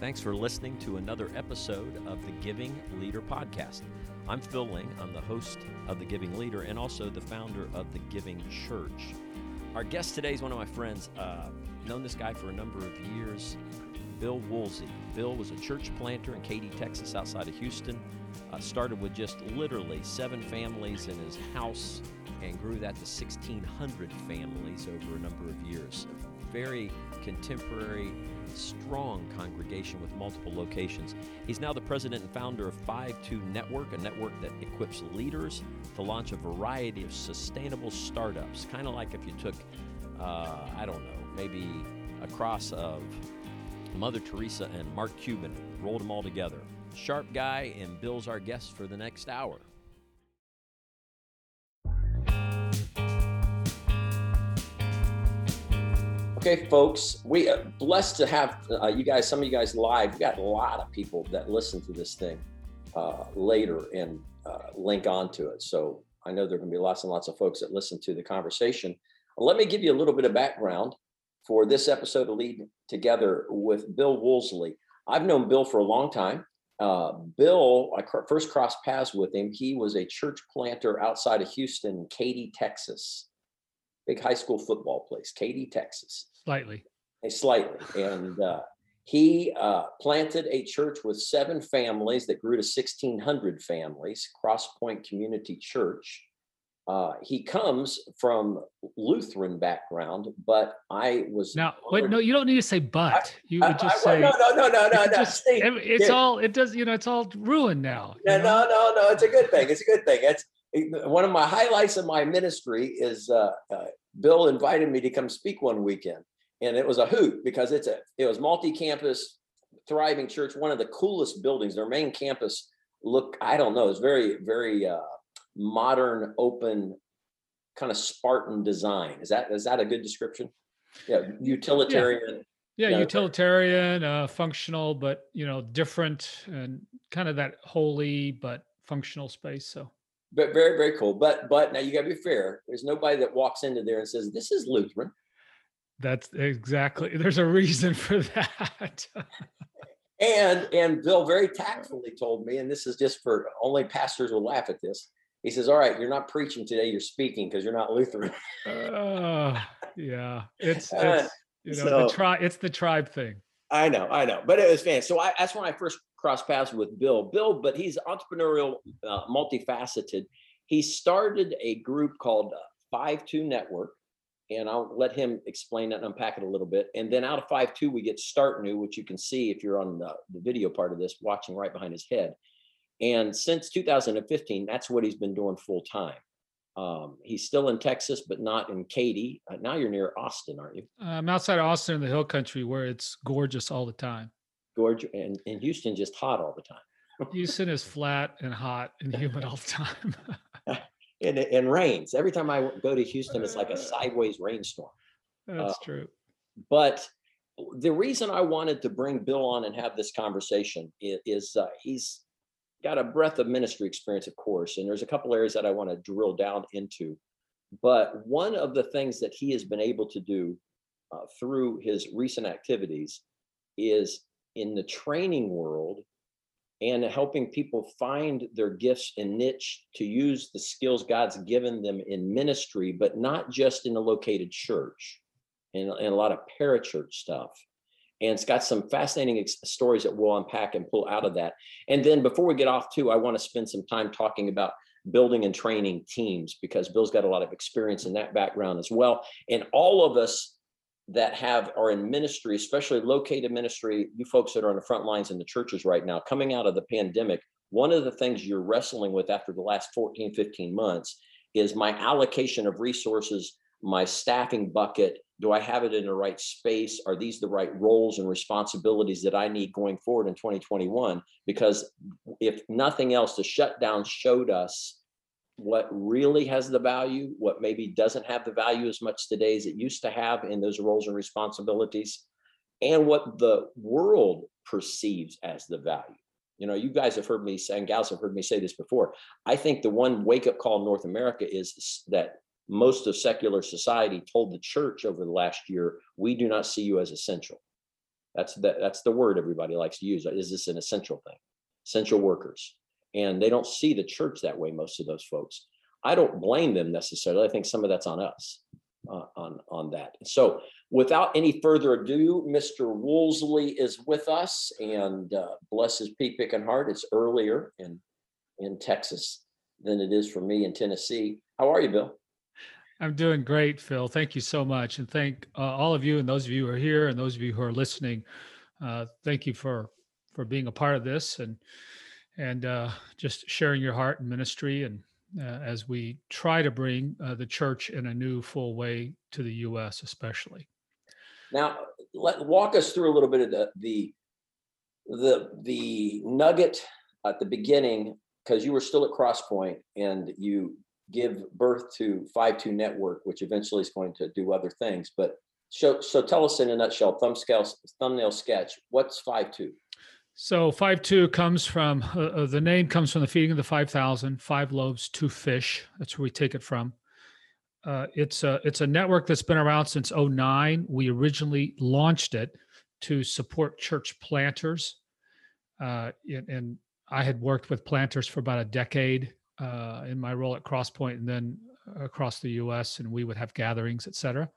Thanks for listening to another episode of the Giving Leader Podcast. I'm Phil Ling. I'm the host of the Giving Leader and also the founder of the Giving Church. Our guest today is one of my friends. Uh, known this guy for a number of years, Bill Woolsey. Bill was a church planter in Katy, Texas, outside of Houston. Uh, started with just literally seven families in his house and grew that to 1,600 families over a number of years. Very contemporary, strong congregation with multiple locations. He's now the president and founder of 5-2 Network, a network that equips leaders to launch a variety of sustainable startups. Kind of like if you took, uh, I don't know, maybe a cross of Mother Teresa and Mark Cuban, rolled them all together. Sharp guy, and Bill's our guest for the next hour. Okay, folks, we are blessed to have uh, you guys, some of you guys live. We got a lot of people that listen to this thing uh, later and uh, link onto it. So I know there are going to be lots and lots of folks that listen to the conversation. Let me give you a little bit of background for this episode of Lead Together with Bill Woolsey. I've known Bill for a long time. Uh, Bill, I first crossed paths with him. He was a church planter outside of Houston, Katy, Texas. Big high school football place, Katy, Texas. Slightly. Slightly. And uh, he uh, planted a church with seven families that grew to 1,600 families, Cross Point Community Church. Uh, he comes from Lutheran background, but I was now. Wait, no, you don't need to say "but." You I, would just I, say no, no, no, no, no, no. just- Steve, it's all. It does. You know, it's all ruined now. No, know? no, no, no. It's a good thing. It's a good thing. It's one of my highlights of my ministry is uh, uh, Bill invited me to come speak one weekend, and it was a hoot because it's a it was multi-campus, thriving church, one of the coolest buildings. Their main campus look I don't know, it's very very uh, modern, open, kind of Spartan design. Is that is that a good description? Yeah, utilitarian. Yeah, Yeah. utilitarian, uh, functional, but you know, different and kind of that holy but functional space. So But very, very cool. But but now you gotta be fair. There's nobody that walks into there and says, This is Lutheran. That's exactly. There's a reason for that. And and Bill very tactfully told me, and this is just for only pastors will laugh at this. He says, All right, you're not preaching today, you're speaking because you're not Lutheran. uh, yeah, it's Uh, it's you know the so- tri. It's the tribe thing. I know, I know, but it was fantastic. So I, that's when I first crossed paths with Bill. Bill, but he's entrepreneurial, uh, multifaceted. He started a group called uh, Five Two Network, and I'll let him explain that and unpack it a little bit. And then out of Five Two, we get Start New, which you can see if you're on the, the video part of this, watching right behind his head. And since 2015, that's what he's been doing full time. Um, he's still in Texas, but not in Katy. Uh, now you're near Austin, aren't you? I'm outside of Austin in the hill country where it's gorgeous all the time. Gorgeous, and in Houston, just hot all the time. Houston is flat and hot and humid all the time. and it and rains. Every time I go to Houston, it's like a sideways rainstorm. That's Uh, true. But the reason I wanted to bring Bill on and have this conversation is, is uh, he's got a breadth of ministry experience, of course, and there's a couple areas that I want to drill down into. But one of the things that he has been able to do uh, through his recent activities is in the training world and helping people find their gifts and niche to use the skills God's given them in ministry, but not just in a located church and, and a lot of parachurch stuff. And it's got some fascinating ex- stories that we'll unpack and pull out of that. And then before we get off, too, I want to spend some time talking about building and training teams because Bill's got a lot of experience in that background as well. And all of us that have are in ministry, especially located ministry, you folks that are on the front lines in the churches right now, coming out of the pandemic, one of the things you're wrestling with after the last 14, 15 months is my allocation of resources, my staffing bucket. Do I have it in the right space? Are these the right roles and responsibilities that I need going forward in 2021? Because if nothing else, the shutdown showed us what really has the value, what maybe doesn't have the value as much today as it used to have in those roles and responsibilities, and what the world perceives as the value. You know, you guys have heard me say, and gals have heard me say this before. I think the one wake up call in North America is that most of secular society told the church over the last year, we do not see you as essential. That's the, that's the word everybody likes to use. Is this an essential thing? Essential workers. And they don't see the church that way, most of those folks. I don't blame them necessarily. I think some of that's on us uh, on, on that. So without any further ado, Mr. Woolsey is with us and uh, bless his pea picking heart. It's earlier in, in Texas than it is for me in Tennessee. How are you, Bill? I'm doing great, Phil. Thank you so much. And thank uh, all of you and those of you who are here and those of you who are listening. Uh, thank you for for being a part of this and and uh, just sharing your heart and ministry and uh, as we try to bring uh, the church in a new full way to the U.S. especially. Now, let walk us through a little bit of the the the, the nugget at the beginning because you were still at Crosspoint and you give birth to Five Two Network, which eventually is going to do other things. But so, so tell us in a nutshell, thumbnail sketch, what's Five Two? So five two comes from uh, uh, the name comes from the feeding of the five thousand, five loaves, two fish. That's where we take it from. Uh, it's a it's a network that's been around since 09. We originally launched it to support church planters, uh, and, and I had worked with planters for about a decade uh, in my role at Crosspoint and then across the US, and we would have gatherings, et cetera.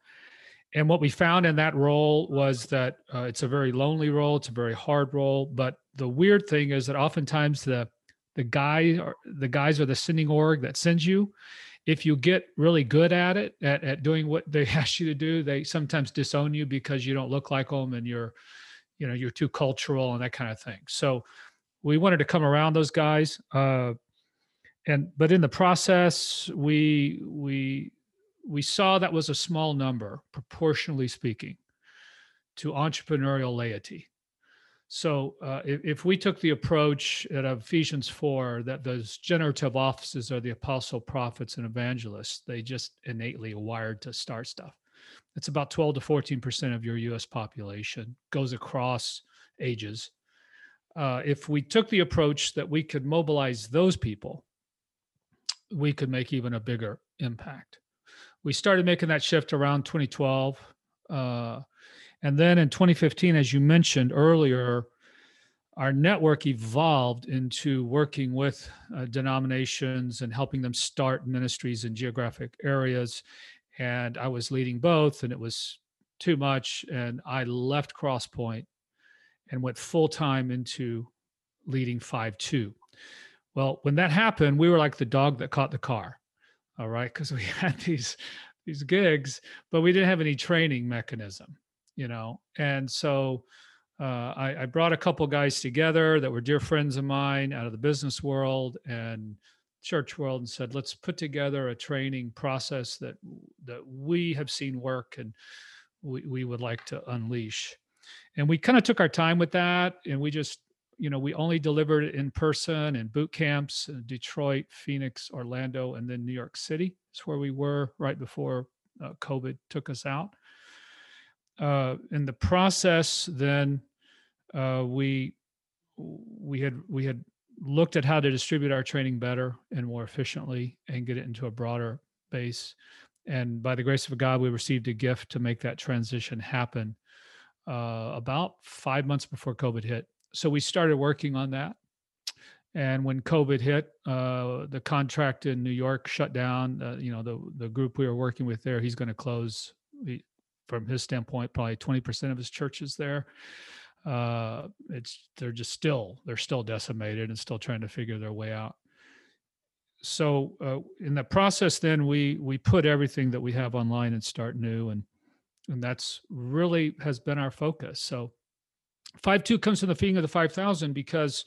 And what we found in that role was that uh, it's a very lonely role, it's a very hard role. But the weird thing is that oftentimes the the guy or the guys are the sending org that sends you. If you get really good at it, at, at doing what they ask you to do, they sometimes disown you because you don't look like them and you're, you know, you're too cultural and that kind of thing. So we wanted to come around those guys. Uh, and but in the process we we we saw that was a small number proportionally speaking to entrepreneurial laity. So uh, if, if, we took the approach at ephesians 4 that those generative offices are the apostle prophets and evangelists they just innately wired to start stuff. It's about 12 to 14 percent of your us population goes across ages. Uh, if we took the approach that we could mobilize those people we could make even a bigger impact. We started making that shift around 2012. Uh, and then in 2015, as you mentioned earlier, our network evolved into working with uh, denominations and helping them start ministries in geographic areas. And I was leading both, and it was too much. And I left Crosspoint and went full time into leading 5 2. Well, when that happened, we were like the dog that caught the car. All right, because we had these these gigs, but we didn't have any training mechanism, you know. And so uh, I, I, brought a couple guys together that were dear friends of mine out of the business world and church world, and said, let's put together a training process that that we have seen work and we, we would like to unleash. And we kind of took our time with that, and we just you know, we only delivered in person in boot camps in Detroit, Phoenix, Orlando, and then New York City. That's where we were right before uh, COVID took us out. Uh, in the process, then uh, we we had we had looked at how to distribute our training better and more efficiently and get it into a broader base. And by the grace of God, we received a gift to make that transition happen uh, about five months before COVID hit so we started working on that. And when COVID hit, uh, the contract in New York shut down. Uh, you know, the the group we were working with there, he's going to close. He, from his standpoint, probably twenty percent of his churches there. Uh, it's they're just still they're still decimated and still trying to figure their way out. So uh, in the process, then we we put everything that we have online and start new, and and that's really has been our focus. So Five two comes from the feeding of the five thousand because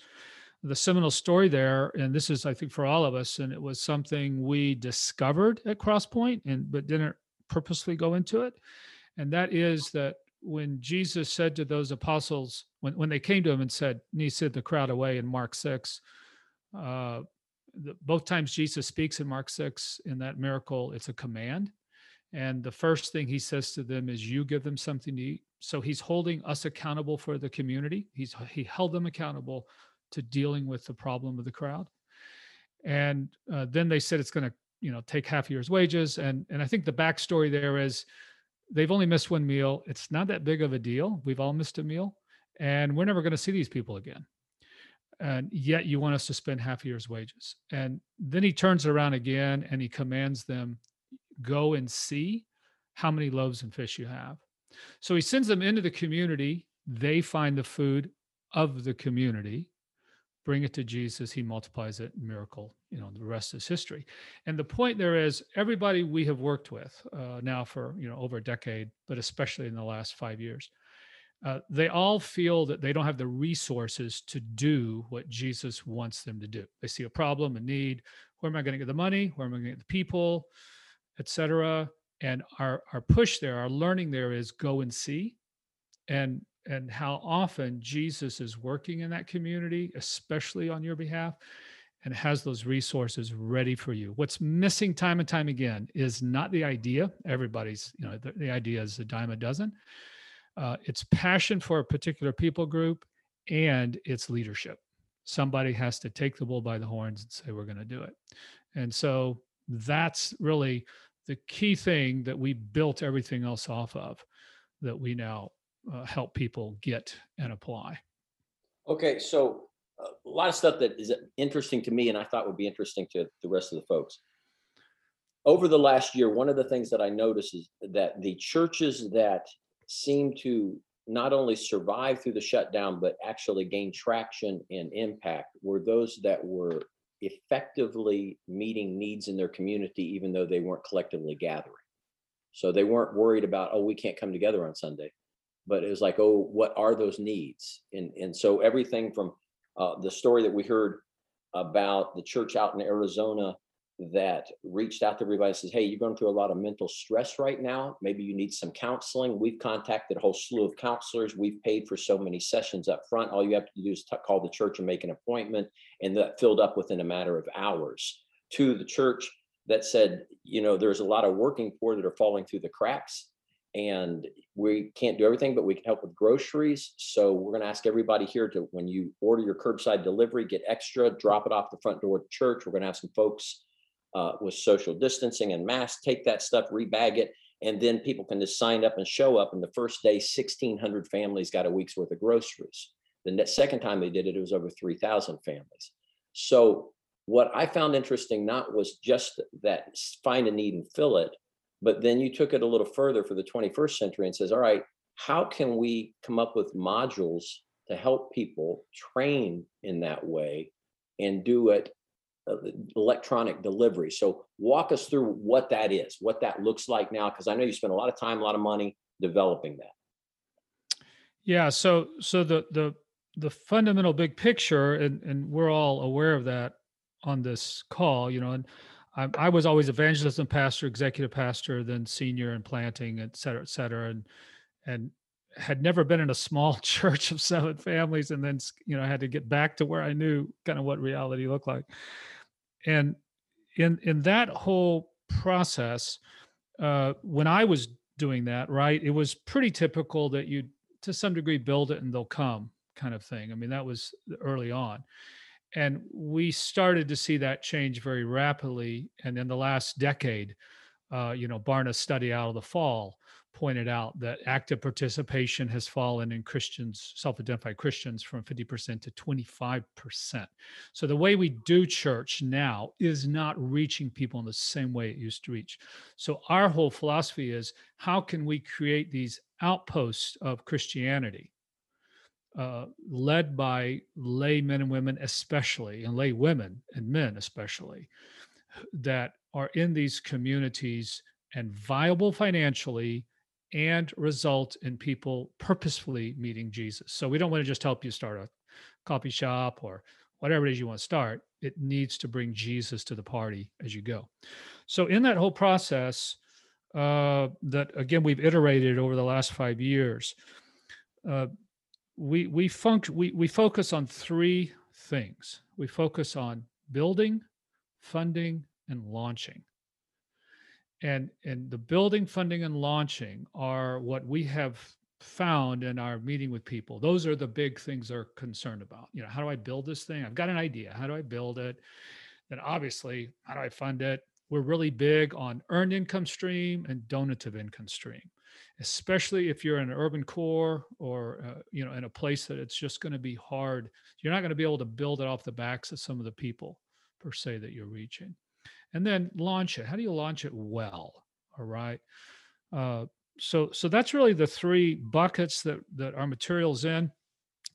the seminal story there, and this is I think for all of us, and it was something we discovered at Crosspoint, and but didn't purposely go into it, and that is that when Jesus said to those apostles, when, when they came to him and said, and he said the crowd away in Mark 6, uh, both times Jesus speaks in Mark 6 in that miracle, it's a command. And the first thing he says to them is, You give them something to eat so he's holding us accountable for the community. He's he held them accountable to dealing with the problem of the crowd. And uh, then they said it's going to you know take half a year's wages. And and I think the backstory there is they've only missed one meal. It's not that big of a deal. We've all missed a meal. and we're never going to see these people again. And yet you want us to spend half a year's wages. And then he turns around again and he commands them, go and see how many loaves and fish you have. So he sends them into the community. They find the food of the community, bring it to Jesus. He multiplies it, miracle. You know, the rest is history. And the point there is, everybody we have worked with uh, now for you know over a decade, but especially in the last five years, uh, they all feel that they don't have the resources to do what Jesus wants them to do. They see a problem, a need. Where am I going to get the money? Where am I going to get the people, etc. And our our push there, our learning there is go and see, and and how often Jesus is working in that community, especially on your behalf, and has those resources ready for you. What's missing time and time again is not the idea. Everybody's, you know, the, the idea is a dime a dozen. Uh, it's passion for a particular people group and it's leadership. Somebody has to take the bull by the horns and say, we're going to do it. And so that's really the key thing that we built everything else off of that we now uh, help people get and apply. Okay, so uh, a lot of stuff that is interesting to me and I thought would be interesting to the rest of the folks. Over the last year, one of the things that I noticed is that the churches that seem to not only survive through the shutdown, but actually gain traction and impact were those that were effectively meeting needs in their community, even though they weren't collectively gathering. So they weren't worried about, oh, we can't come together on Sunday but it was like, oh, what are those needs? And and so everything from uh, the story that we heard about the church out in Arizona that reached out to everybody and says, hey, you're going through a lot of mental stress right now. Maybe you need some counseling. We've contacted a whole slew of counselors. We've paid for so many sessions up front. All you have to do is t- call the church and make an appointment, and that filled up within a matter of hours. To the church that said, you know, there's a lot of working poor that are falling through the cracks and we can't do everything, but we can help with groceries. So we're going to ask everybody here to, when you order your curbside delivery, get extra, drop it off the front door of the church. We're going to have some folks uh, with social distancing and masks take that stuff, rebag it, and then people can just sign up and show up. And the first day, 1,600 families got a week's worth of groceries. The second time they did it, it was over 3,000 families. So what I found interesting not was just that find a need and fill it, but then you took it a little further for the 21st century and says, all right, how can we come up with modules to help people train in that way and do it Uh, electronic delivery? So walk us through what that is, what that looks like now, because I know you spend a lot of time, a lot of money developing that. Yeah. So so the the the fundamental big picture, and and we're all aware of that on this call, you know, and I, I, was always evangelism pastor, executive pastor, then senior and planting, et cetera, et cetera, and and had never been in a small church of seven families, and then you know I had to get back to where I knew kind of what reality looked like, and in in that whole process, uh, when I was doing that, right, it was pretty typical that you to some degree build it and they'll come kind of thing. I mean that was early on and we started to see that change very rapidly. And in the last decade, uh, you know, Barna's study out of the fall pointed out that active participation has fallen in Christians, self-identified Christians, from 50% to 25%. So the way we do church now is not reaching people in the same way it used to reach. So our whole philosophy is how can we create these outposts of Christianity uh, led by lay men and women, especially, and lay women and men, especially, that are in these communities and viable financially and result in people purposefully meeting Jesus. So we don't want to just help you start a coffee shop or whatever it is you want to start. It needs to bring Jesus to the party as you go. So in that whole process, uh, that again we've iterated over the last five years. Uh, we we func- we we focus on three things. We focus on building, funding, and launching. And and the building, funding, and launching are what we have found in our meeting with people. Those are the big things they're concerned about. You know, how do I build this thing? I've got an idea. How do I build it? Then obviously, how do I fund it? We're really big on earned income stream and donative income stream. especially if you're in an urban core or uh, you know in a place that it's just going to be hard. You're not going to be able to build it off the backs of some of the people per se that you're reaching. And then launch it. How do you launch it well? All right. Uh, so so that's really the three buckets that that our materials in.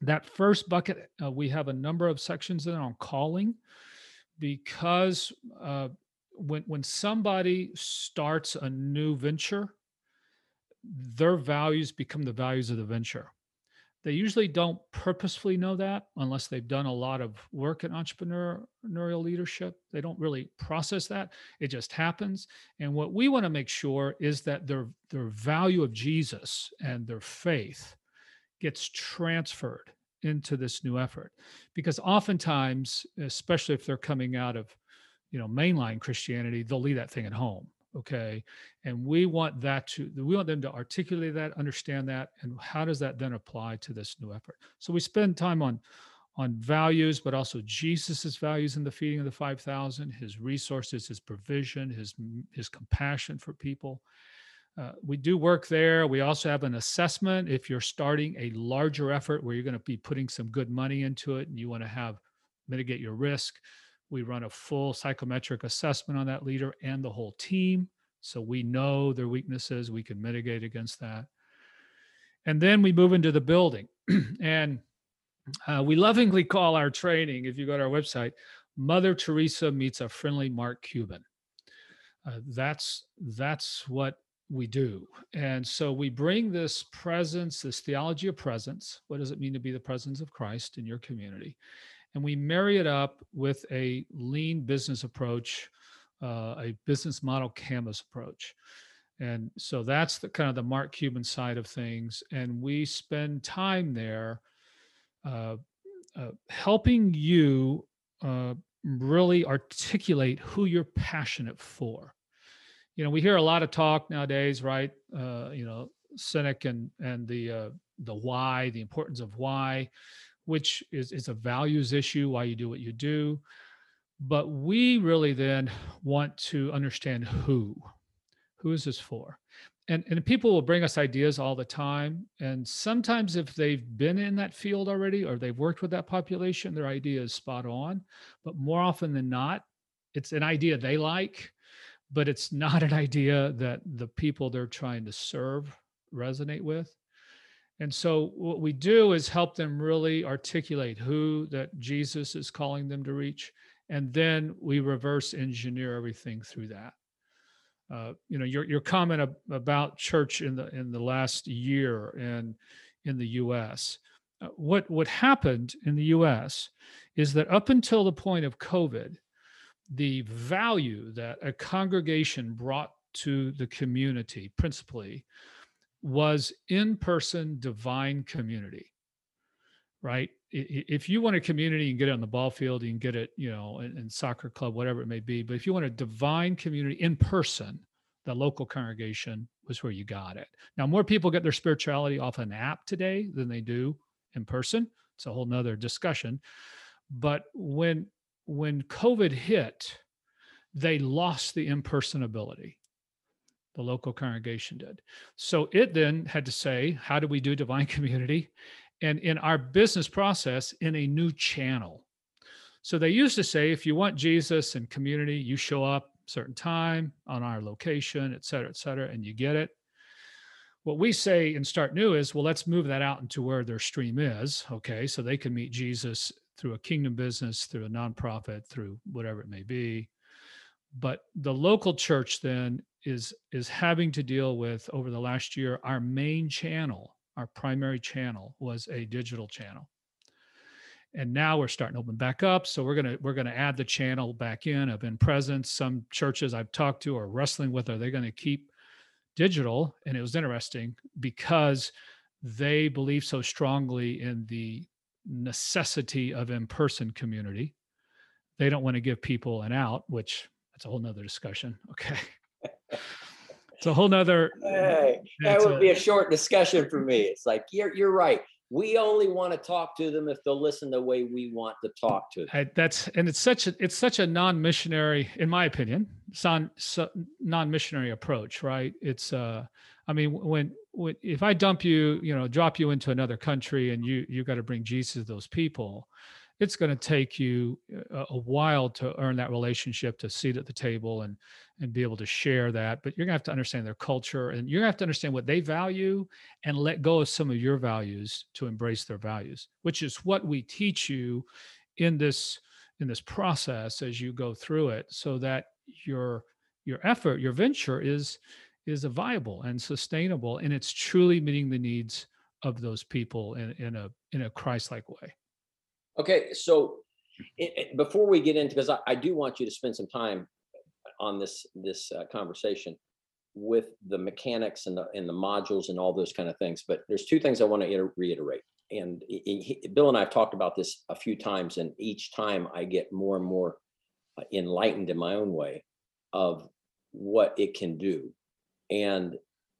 That first bucket, uh, we have a number of sections in on calling because uh, when when somebody starts a new venture, their values become the values of the venture. They usually don't purposefully know that unless they've done a lot of work in entrepreneurial leadership. They don't really process that. It just happens. And what we want to make sure is that their their value of Jesus and their faith gets transferred into this new effort. Because oftentimes, especially if they're coming out of, you know, mainline Christianity, they'll leave that thing at home okay and we want that to we want them to articulate that understand that and how does that then apply to this new effort? So we spend time on on values but also jesus's values in the feeding of the 5000 his resources his provision his his compassion for people. Uh, we do work there. We also have an assessment. If you're starting a larger effort where you're going to be putting some good money into it and you want to have mitigate your risk we run a full psychometric assessment on that leader and the whole team. So we know their weaknesses, we can mitigate against that. And then we move into the building. and uh, we lovingly call our training, if you go to our website, Mother Teresa meets a friendly Mark Cuban. Uh, that's that's what we do. And so we bring this presence, this theology of presence. What does it mean to be the presence of Christ in your community? And we marry it up with a lean business approach, uh, a business model canvas approach. And so that's the kind of the Mark Cuban side of things. And we spend time there uh, uh, helping you uh, really articulate who you're passionate for. You know, we hear a lot of talk nowadays, right? Uh, you know, Sinek and and the uh, the why, the importance of why which is, is a values issue, why you do what you do. But we really then want to understand who. Who is this for? And, and people will bring us ideas all the time. And sometimes, if they've been in that field already or they've worked with that population, their idea is spot on. But more often than not, it's an idea they like, but it's not an idea that the people they're trying to serve resonate with. And so what we do is help them really articulate who that Jesus is calling them to reach. And then we reverse engineer everything through that. Uh, you know, your, your comment ab- about church in the in the last year and in the U.S. Uh, what what happened in the U.S. is that up until the point of COVID, the value that a congregation brought to the community, principally, was in person divine community, right? If you want a community, can get it on the ball field, you can get it, you know, in, in soccer club, whatever it may be. But if you want a divine community in person, the local congregation was where you got it. Now, more people get their spirituality off an app today than they do in person. It's a whole nother discussion. But when when COVID hit, they lost the in-person ability the local congregation did. So it then had to say, how do we do divine community? And in our business process, in a new channel. So they used to say, if you want Jesus and community, you show up certain time on our location, et cetera, et cetera, and you get it. What we say in Start New is, well, let's move that out into where their stream is. Okay. So they can meet Jesus through a kingdom business, through a nonprofit, through whatever it may be. But the local church then is is having to deal with over the last year our main channel our primary channel was a digital channel. And now we're starting to open back up. So we're going to we're going to add the channel back in of in presence. Some churches i've talked to are wrestling with are they going to keep digital? And it was interesting because they believe so strongly in the necessity of in-person community. They don't want to give people an out which that's a whole nother discussion. Okay it's a whole nother. Hey, that would a, be a short discussion for me. It's like you're you're right. We only want to talk to them if they'll listen the way we want to talk to them. I, that's and it's such a it's such a non-missionary, in my opinion, non non-missionary approach, right? It's uh, I mean, when, when if I dump you, you know, drop you into another country and you you got to bring Jesus to those people, it's going to take you a, a, while to earn that relationship, to sit at the table and and be able to share that. But you're gonna have to understand their culture, and you're gonna have to understand what they value, and let go of some of your values to embrace their values, which is what we teach you in this in this process as you go through it, so that your your effort, your venture is is a viable and sustainable, and it's truly meeting the needs of those people in, in a in a Christ-like way. Okay, so it, it, before we get into, because I, I, do want you to spend some time on this this uh, conversation with the mechanics and the and the modules and all those kind of things. But there's two things I want to reiterate. And Bill and I have talked about this a few times, and each time I get more and more uh, enlightened in my own way of what it can do. And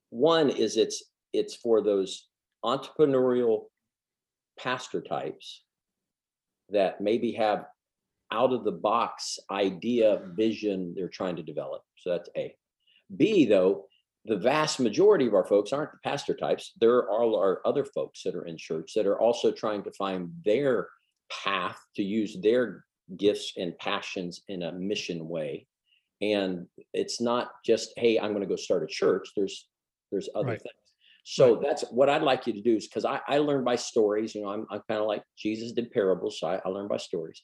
one is it's it's for those entrepreneurial pastor types that maybe have out of the box idea, vision they're trying to develop. So that's A. B, though, the vast majority of our folks aren't the pastor types. There are our other folks that are in church that are also trying to find their path to use their gifts and passions in a mission way. And it's not just, hey, I'm going to go start a church. There's there's other right. things. So that's what I'd like you to do is because I, I learned by stories. You know, I'm, I'm kind of like Jesus did parables, so I, I learned by stories.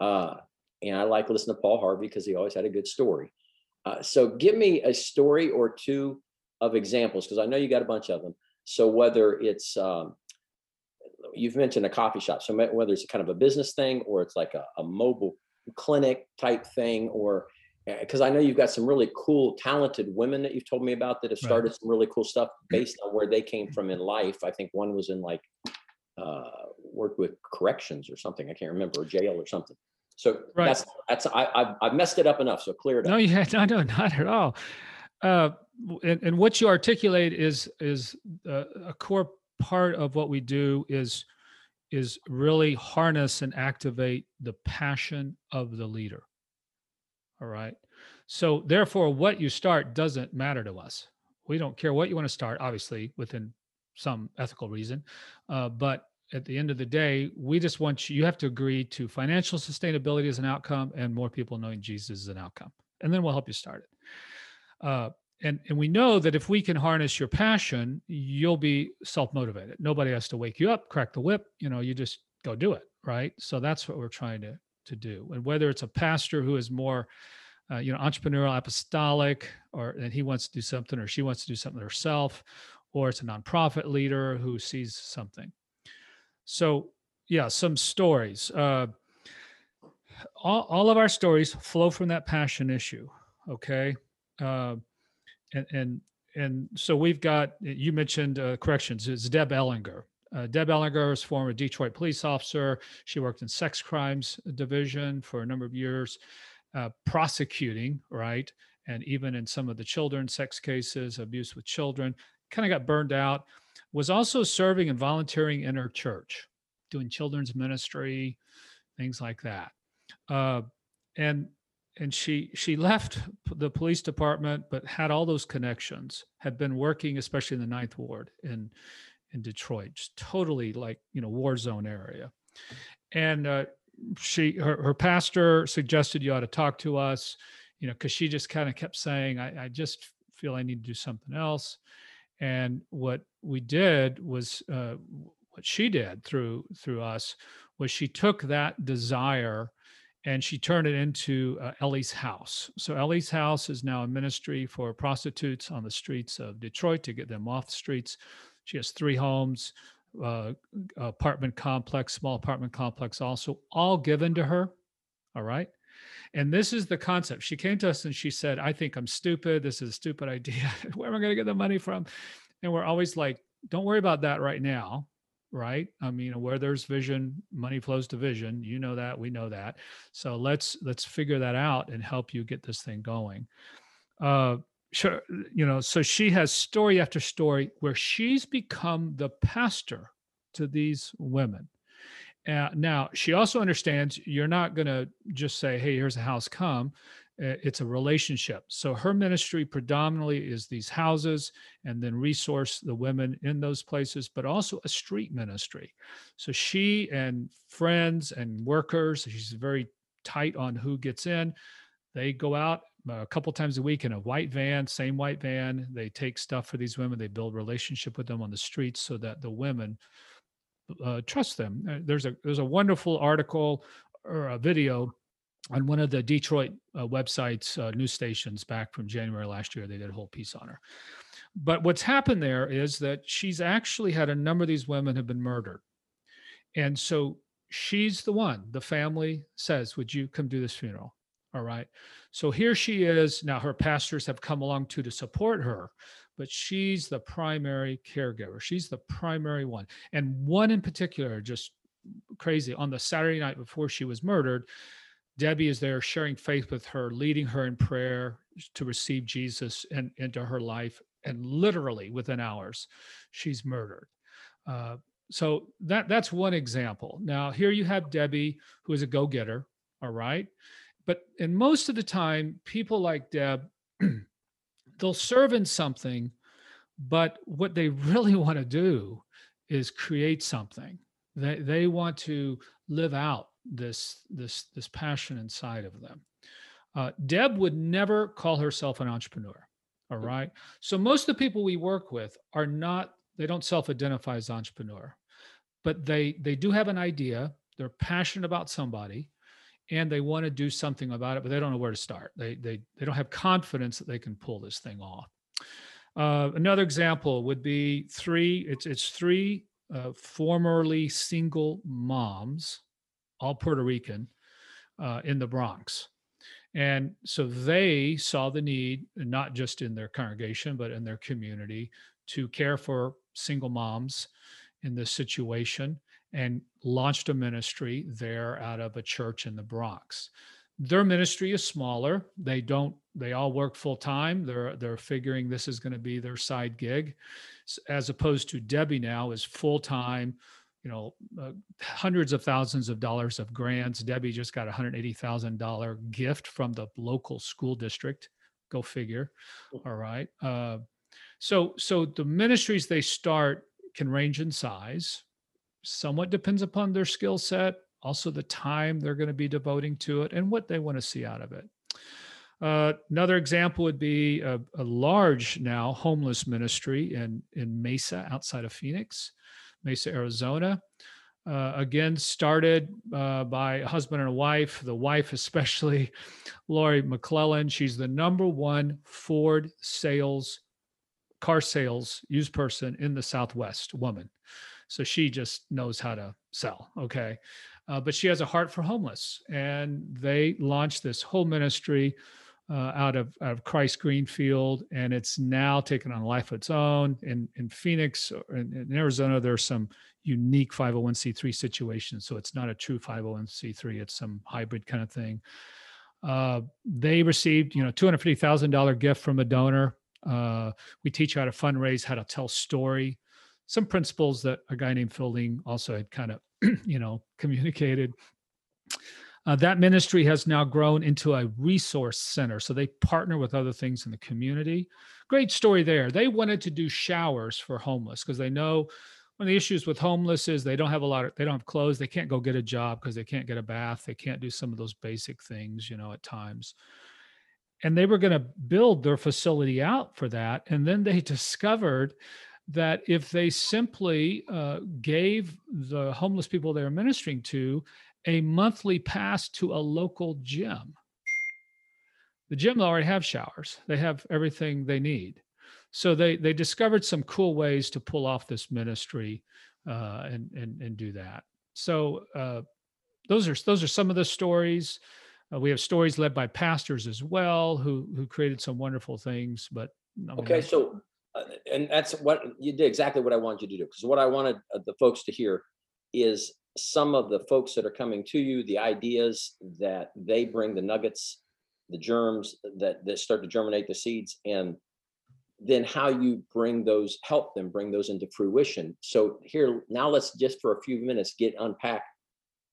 Uh, and I like listening to Paul Harvey because he always had a good story. Uh, so give me a story or two of examples because I know you got a bunch of them. So whether it's um, you've mentioned a coffee shop, so whether it's kind of a business thing or it's like a, a mobile clinic type thing, or because I know you've got some really cool, talented women that you've told me about that have started right. some really cool stuff based on where they came from in life. I think one was in like uh, worked with corrections or something. I can't remember, or jail or something. So right. that's that's I I've, I've, messed it up enough. So clear it up. No, yeah, no, no, not at all. Uh, and, and what you articulate is is uh, a core part of what we do is is really harness and activate the passion of the leader all right. So therefore, what you start doesn't matter to us. We don't care what you want to start, obviously, within some ethical reason. Uh, but at the end of the day, we just want you, you have to agree to financial sustainability as an outcome and more people knowing Jesus as an outcome. And then we'll help you start it. Uh, and, and we know that if we can harness your passion, you'll be self motivated. Nobody has to wake you up, crack the whip. You know, you just go do it. Right. So that's what we're trying to to do. And whether it's a pastor who is more, uh, you know, entrepreneurial, apostolic, or and he wants to do something, or she wants to do something herself, or it's a nonprofit leader who sees something. So, yeah, some stories. Uh, all, all of our stories flow from that passion issue. Okay, uh, and and and so we've got you mentioned uh, corrections. It's Deb Ellinger. Uh, Deb Ellinger is former Detroit police officer. She worked in sex crimes division for a number of years, uh, prosecuting, right? And even in some of the children sex cases, abuse with children, kind of got burned out. Was also serving and volunteering in her church, doing children's ministry, things like that. Uh, and and she she left the police department, but had all those connections. Had been working, especially in the Ninth Ward in in Detroit, just totally like you know war zone area. And uh, she her, her pastor suggested you ought to talk to us, you know, because she just kind of kept saying, I, I just feel I need to do something else. And what we did was uh, what she did through through us was she took that desire and she turned it into uh, Ellie's House. So Ellie's House is now a ministry for prostitutes on the streets of Detroit to get them off the streets she has three homes, uh, apartment complex, small apartment complex, also all given to her. All right. And this is the concept. She came to us and she said, I think I'm stupid. This is a stupid idea. Where am I going to get the money from? And we're always like, don't worry about that right now. Right. I mean, where there's vision, money flows to vision. You know that. We know that. So let's let's figure that out and help you get this thing going. Uh, sure, you know, so she has story after story where she's become the pastor to these women. Uh, now, she also understands you're not going to just say, hey, here's a house, come. Uh, It's a relationship. So her ministry predominantly is these houses and then resource the women in those places, but also a street ministry. So she and friends and workers, she's very tight on who gets in. They go out a couple times a week in a white van, same white van. They take stuff for these women. They build relationship with them on the streets so that the women uh, trust them. Uh, There's a there's a wonderful article or a video on one of the Detroit uh, websites, uh, news stations back from January last year. They did a whole piece on her. But what's happened there is that she's actually had a number of these women have been murdered. And so she's the one, the family says, Would you come do this funeral? All right. So here she is. Now her pastors have come along too to support her, but she's the primary caregiver. She's the primary one. And one in particular, just crazy, on the Saturday night before she was murdered, Debbie is there sharing faith with her, leading her in prayer to receive Jesus and into her life. And literally within hours, she's murdered. Uh, so that that's one example. Now here you have Debbie, who is a go-getter. All right, but and most of the time, people like Deb, they'll serve in something, but what they really want to do is create something. They they want to live out this this this passion inside of them. Uh, Deb would never call herself an entrepreneur. All right. So most of the people we work with are not. They don't self-identify as entrepreneur, but they they do have an idea. They're passionate about somebody, and they want to do something about it, but they don't know where to start. They they they don't have confidence that they can pull this thing off. Uh, another example would be three. It's it's three uh, formerly single moms all Puerto Rican, uh, in the Bronx. And so they saw the need, not just in their congregation, but in their community, to care for single moms in this situation and launched a ministry there out of a church in the Bronx. Their ministry is smaller. They don't, they all work full time. They're they're figuring this is going to be their side gig. As opposed to Debbie now is full time you know, uh, hundreds of thousands of dollars of grants. Debbie just got a hundred eighty thousand dollar gift from the local school district. Go figure. All right. Uh, so so the ministries they start can range in size. Somewhat depends upon their skill set, also the time they're going to be devoting to it, and what they want to see out of it. Uh, another example would be a, a large now homeless ministry in in Mesa outside of Phoenix. Mesa, Arizona. Uh, again, started uh, by a husband and a wife. The wife, especially Lori McClellan, she's the number one Ford sales, car sales used person in the Southwest woman. So she just knows how to sell. Okay. Uh, but she has a heart for homeless. And they launched this whole ministry uh, out of out of Christ Greenfield, and it's now taken on life of its own. In in Phoenix, in, in Arizona, there's some unique 501c3 situations, so it's not a true 501c3; it's some hybrid kind of thing. Uh, they received, you know, two hundred fifty thousand dollar gift from a donor. Uh, we teach how to fundraise, how to tell story, some principles that a guy named Fielding also had kind of, you know, communicated. Uh, that ministry has now grown into a resource center. So they partner with other things in the community. Great story there. They wanted to do showers for homeless because they know one of the issues with homeless is they don't have a lot of, they don't have clothes. They can't go get a job because they can't get a bath. They can't do some of those basic things, you know, at times. And they were going to build their facility out for that. And then they discovered that if they simply uh, gave the homeless people they're ministering to a monthly pass to a local gym. The gym already have showers. They have everything they need. So they they discovered some cool ways to pull off this ministry uh, and and and do that. So uh, those are those are some of the stories. Uh, we have stories led by pastors as well who who created some wonderful things. But I mean, Okay, so, and that's what, you did exactly what I wanted you to do, because what I wanted uh, the folks to hear is some of the folks that are coming to you, the ideas that they bring, the nuggets, the germs that, that start to germinate the seeds, and then how you bring those, help them bring those into fruition. So here, now let's just for a few minutes get unpacked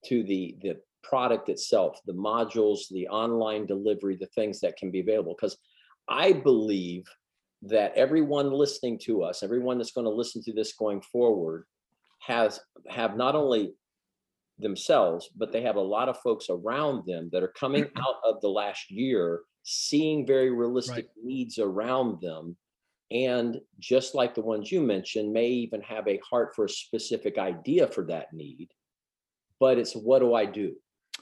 to the, the product itself, the modules, the online delivery, the things that can be available. Because I believe that everyone listening to us, everyone that's going to listen to this going forward, has have not only themselves, but they have a lot of folks around them that are coming out of the last year, seeing very realistic needs around them. And just like the ones you mentioned, may even have a heart for a specific idea for that need. But it's what do I do?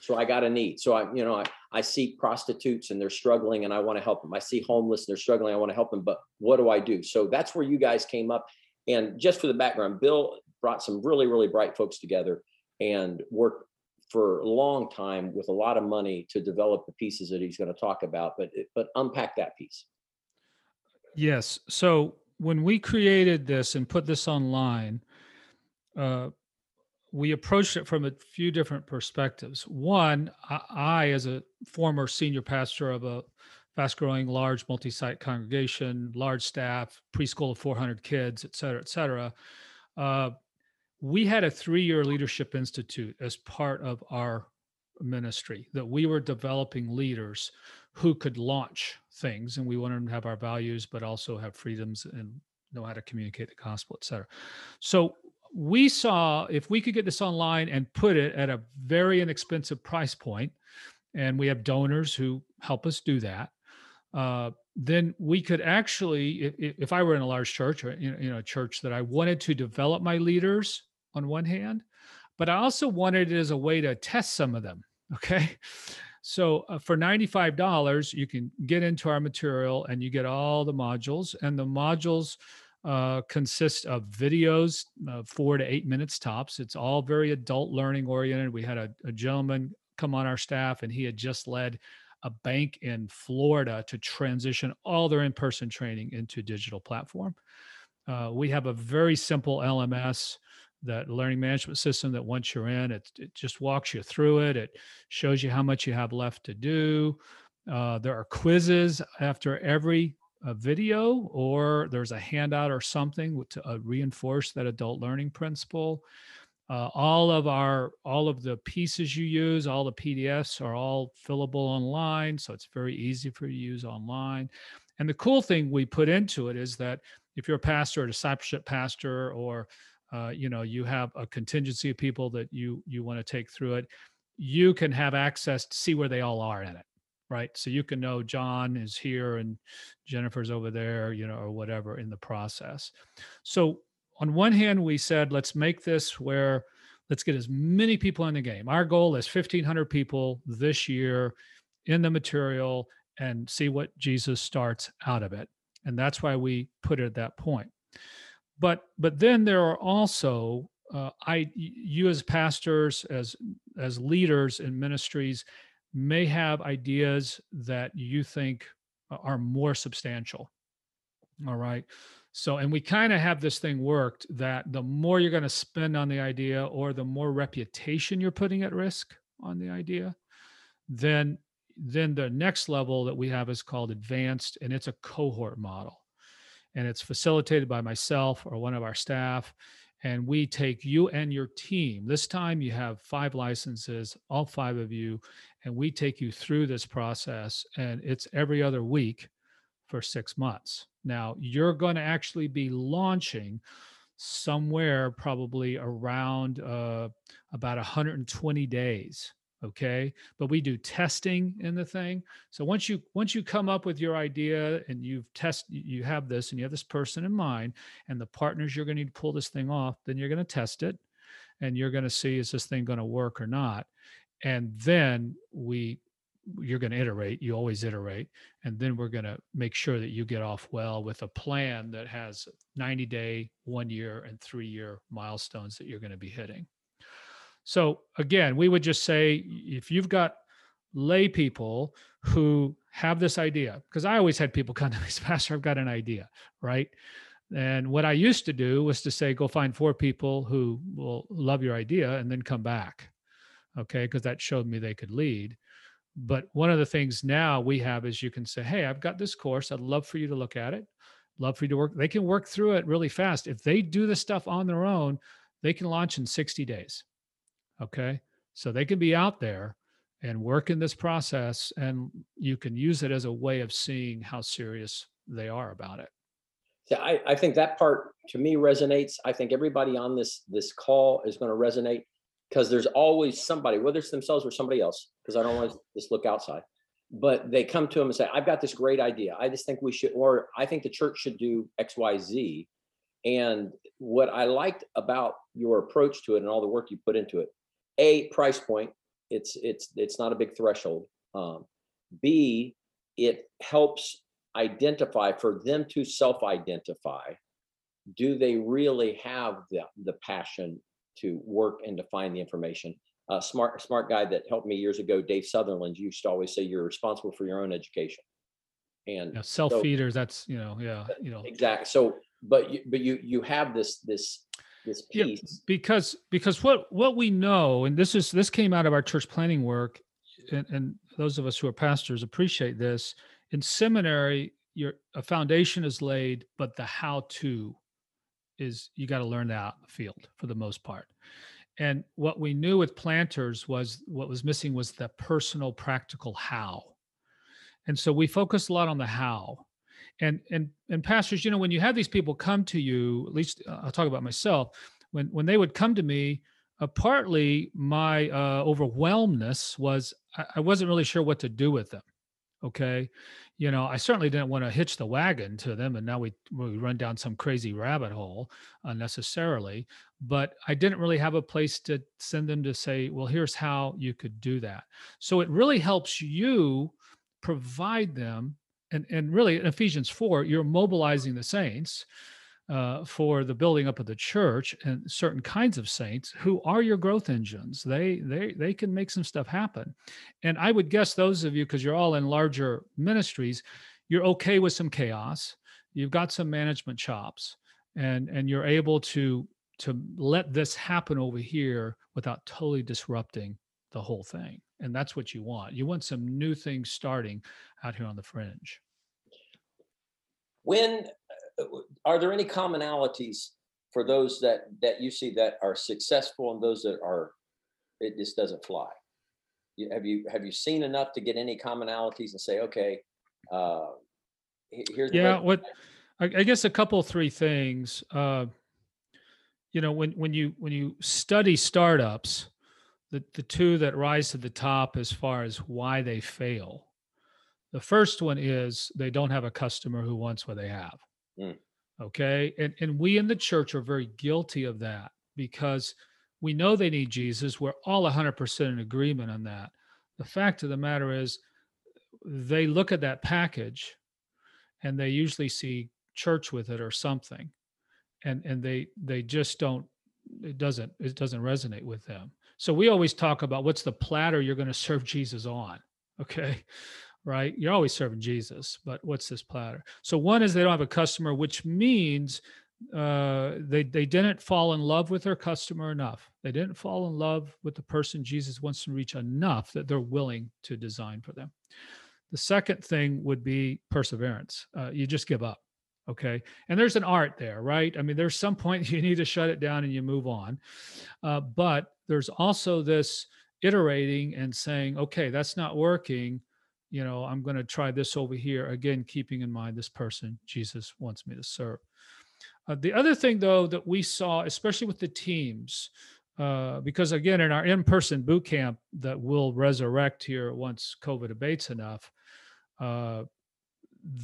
So I got a need. So I, you know, I, I see prostitutes and they're struggling and I want to help them. I see homeless and they're struggling. I want to help them. But what do I do? So that's where you guys came up. And just for the background, Bill brought some really, really bright folks together and worked for a long time with a lot of money to develop the pieces that he's going to talk about. But but unpack that piece. Yes. So when we created this and put this online, uh, we approached it from a few different perspectives. One, I, as a former senior pastor of a fast growing, large multi site congregation, large staff, preschool of 400 kids, et cetera, et cetera, uh, we had a three year leadership institute as part of our ministry that we were developing leaders who could launch things and we wanted them to have our values but also have freedoms and know how to communicate the gospel et cetera so we saw if we could get this online and put it at a very inexpensive price point and we have donors who help us do that uh, then we could actually if, if i were in a large church or you know a church that i wanted to develop my leaders on one hand but i also wanted it as a way to test some of them okay? So uh, for $95 you can get into our material and you get all the modules and the modules uh, consist of videos, uh, four to eight minutes tops. It's all very adult learning oriented. We had a, a gentleman come on our staff, and he had just led a bank in Florida to transition all their in person training into digital platform. Uh, we have a very simple LMS, that learning management system that once you're in, it, it just walks you through it. It shows you how much you have left to do. Uh, there are quizzes after every a video or there's a handout or something to uh, reinforce that adult learning principle. Uh, all of our all of the pieces you use all the pdfs are all fillable online so it's very easy for you to use online. And the cool thing we put into it is that if you're a pastor a discipleship pastor or uh, you know you have a contingency of people that you you want to take through it you can have access to see where they all are in it right? So you can know John is here and Jennifer's over there, you know, or whatever in the process. So on one hand, we said, let's make this where let's get as many people in the game. Our goal is 1,500 people this year in the material and see what Jesus starts out of it. And that's why we put it at that point. But but then there are also uh, I you as pastors as as leaders in ministries may have ideas that you think uh, are more substantial. All right. So, and we kind of have this thing worked that the more you're going to spend on the idea or the more reputation you're putting at risk on the idea, then then the next level that we have is called advanced and it's a cohort model and it's facilitated by myself or one of our staff and we take you and your team. This time you have five licenses, all five of you, and we take you through this process. And it's every other week for six months. Now you're going to actually be launching somewhere probably around uh, about 120 days okay? But we do testing in the thing. So once you once you come up with your idea and you've test you have this and you have this person in mind and the partners you're going to need to pull this thing off then you're going to test it and you're going to see is this thing going to work or not? And then we you're going to iterate you always iterate and then we're going to make sure that you get off well with a plan that has 90 day one year and three year milestones that you're going to be hitting so again, we would just say if you've got lay people who have this idea, because I always had people come to me, Pastor, I've got an idea, right? And what I used to do was to say, go find four people who will love your idea and then come back. Okay. Because that showed me they could lead. But one of the things now we have is you can say, hey, I've got this course. I'd love for you to look at it. Love for you to work. They can work through it really fast. If they do the stuff on their own, they can launch in 60 days. Okay. So they can be out there and work in this process and you can use it as a way of seeing how serious they are about it Yeah, I, I think that part to me resonates. I think everybody on this, this call is going to resonate because there's always somebody, whether it's themselves or somebody else, because I don't want to just look outside. But they come to them and say, I've got this great idea. I just think we should, or I think the church should do X, Y, Z. And what I liked about your approach to it and all the work you put into it, A, price point, it's, it's, it's not a big threshold. Um, B, it helps identify for them to self-identify do they really have the, the passion to work and to find the information? A smart smart guy that helped me years ago dave sutherland used to always say you're responsible for your own education. And you know, self feeders that's you know yeah you know. Exactly so but you but you you have this this this Yeah, because because what what we know and this is this came out of our church planting work and, and those of us who are pastors appreciate this. In seminary your a foundation is laid but the how to is you got to learn that out in the field for the most part. And what we knew with planters was what was missing was the personal practical how. And so we focused a lot on the how and and and pastors you know when you have these people come to you at least uh, i'll talk about myself when when they would come to me uh, partly my uh, overwhelmness was I, I wasn't really sure what to do with them okay? You know i certainly didn't want to hitch the wagon to them and now we, we run down some crazy rabbit hole unnecessarily but i didn't really have a place to send them to say well here's how you could do that. So it really helps you provide them and, and really in ephesians 4 you're mobilizing the saints uh, for the building up of the church and certain kinds of saints who are your growth engines. They they they can make some stuff happen. And I would guess those of you, because you're all in larger ministries, you're okay with some chaos. You've got some management chops, and and you're able to to let this happen over here without totally disrupting the whole thing. And that's what you want. You want some new things starting out here on the fringe. when uh, are there any commonalities for those that that you see that are successful and those that are it just doesn't fly you, have you have you seen enough to get any commonalities and say okay uh here's Yeah, what. I, I guess a couple three things. Uh, you know, when when you when you study startups, the the two that rise to the top as far as why they fail. The first one is they don't have a customer who wants what they have. Mm. Okay, and and we in the church are very guilty of that because we know they need Jesus. We're all 100% in agreement on that. The fact of the matter is, they look at that package and they usually see church with it or something and and they they just don't it doesn't it doesn't resonate with them so we always talk about what's the platter you're going to serve jesus on okay? Right? You're always serving jesus but what's this platter? So one is they don't have a customer which means uh they they didn't fall in love with their customer enough. They didn't fall in love with the person jesus wants to reach enough that they're willing to design for them. The second thing would be perseverance. Uh, you just give up. Okay. And there's an art there, right? I mean, there's some point you need to shut it down and you move on. Uh, but there's also this iterating and saying, okay, that's not working. You know, I'm going to try this over here. Again, keeping in mind this person Jesus wants me to serve. Uh, the other thing, though, that we saw, especially with the teams, uh, because again, in our in-person boot camp that will resurrect here once COVID abates enough, uh,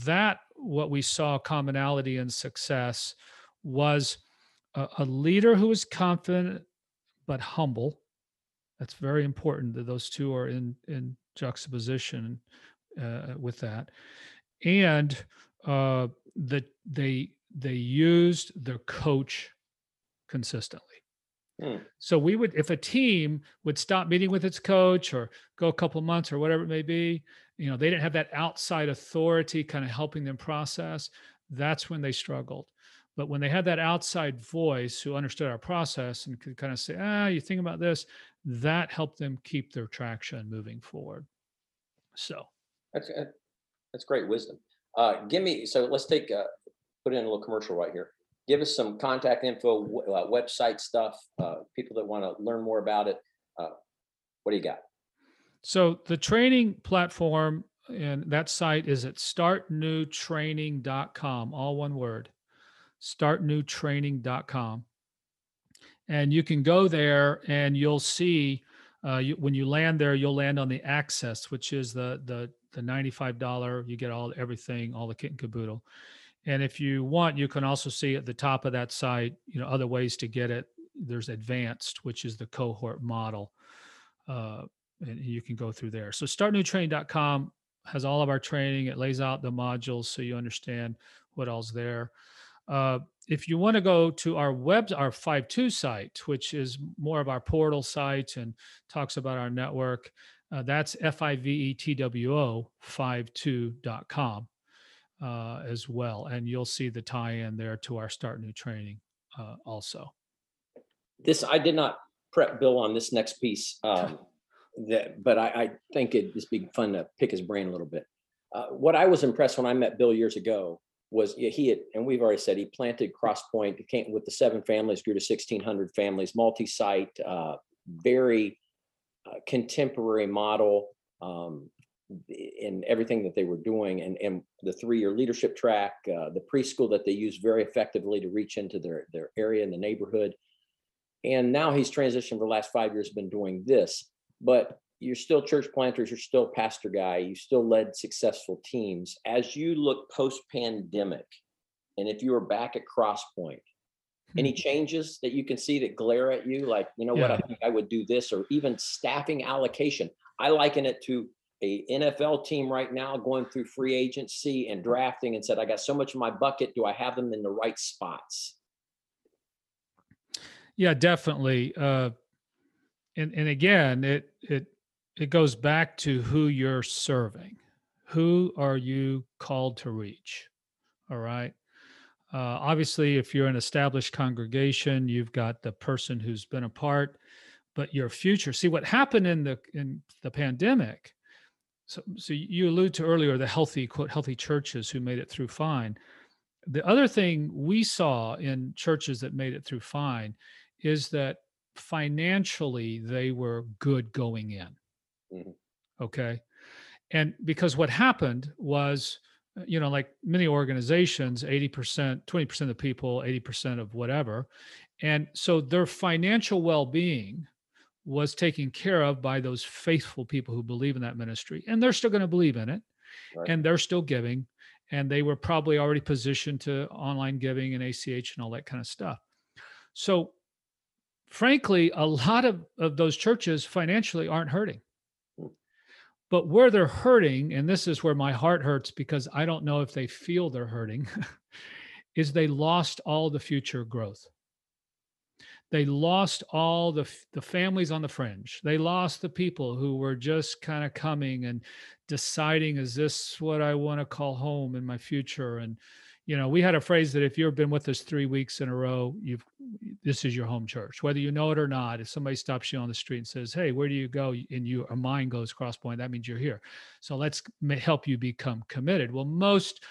that what we saw commonality and success was a, a leader who was confident but humble. That's very important that those two are in in juxtaposition uh, with that, and uh, that they they used their coach consistently. Hmm. So we would, if a team would stop meeting with its coach or go a couple months or whatever it may be, you know, they didn't have that outside authority kind of helping them process. That's when they struggled. But when they had that outside voice who understood our process and could kind of say, ah, you think about this, that helped them keep their traction moving forward. So that's uh, that's great wisdom uh give me so let's take uh put in a little commercial right here give us some contact info w- uh, website stuff uh people that want to learn more about it uh what do you got So the training platform and that site is at startnewtraining.com, all one word, startnewtraining.com. And you can go there and you'll see uh, you, when you land there, you'll land on the access, which is the the the $95. You get all everything, all the kit and caboodle. And if you want, you can also see at the top of that site, you know, other ways to get it. There's advanced, which is the cohort model. Uh, and you can go through there. So startnewtraining.com has all of our training. It lays out the modules so you understand what all's there. Uh, if you want to go to our web, our FiveTwo site, which is more of our portal site and talks about our network, uh, that's F-I-V-E-T-W-O 52.com uh, as well. And you'll see the tie-in there to our Start New training uh, also. This, I did not prep Bill on this next piece. Um, that, but I, I think it'd just be fun to pick his brain a little bit. Uh, what I was impressed when I met Bill years ago was yeah, he had, and we've already said he planted Crosspoint. He came with the seven families, grew to 1,600 families, multi-site, uh, very uh, contemporary model um, in everything that they were doing, and, and the three-year leadership track, uh, the preschool that they use very effectively to reach into their their area in the neighborhood. And now he's transitioned for the last five years, been doing this but you're still church planters, you're still pastor guy, you still led successful teams. As you look post pandemic, and if you were back at Crosspoint, any Hmm. changes that you can see that glare at you? Like, you know what, I think I would do this, or even staffing allocation. I liken it to a NFL team right now going through free agency and drafting and said, I got so much in my bucket. Do I have them in the right spots? Yeah, definitely. Uh, and and again, it it it goes back to who you're serving. Who are you called to reach? All right. Uh, obviously, if you're an established congregation, you've got the person who's been a part, but your future. See what happened in the in the pandemic. So, so you allude to earlier the healthy quote healthy churches who made it through fine. The other thing we saw in churches that made it through fine is that financially they were good going in. Mhm. Okay. And because what happened was, uh, you know, like many organizations, 80%, 20% of the people, 80% of whatever. And so their financial well being was taken care of by those faithful people who believe in that ministry. And they're still going to believe in it. Right. And they're still giving. And they were probably already positioned to online giving and ACH and all that kind of stuff. So frankly, a lot of, of those churches financially aren't hurting. But where they're hurting, and this is where my heart hurts because I don't know if they feel they're hurting, is they lost all the future growth. They lost all the the families on the fringe. They lost the people who were just kind of coming and deciding, is this what I want to call home in my future? And you know, we had a phrase that if you've been with us three weeks in a row, you've this is your home church, whether you know it or not. If somebody stops you on the street and says, "Hey, where do you go?" and your mind goes crosspoint, that means you're here. So let's help you become committed. Well, most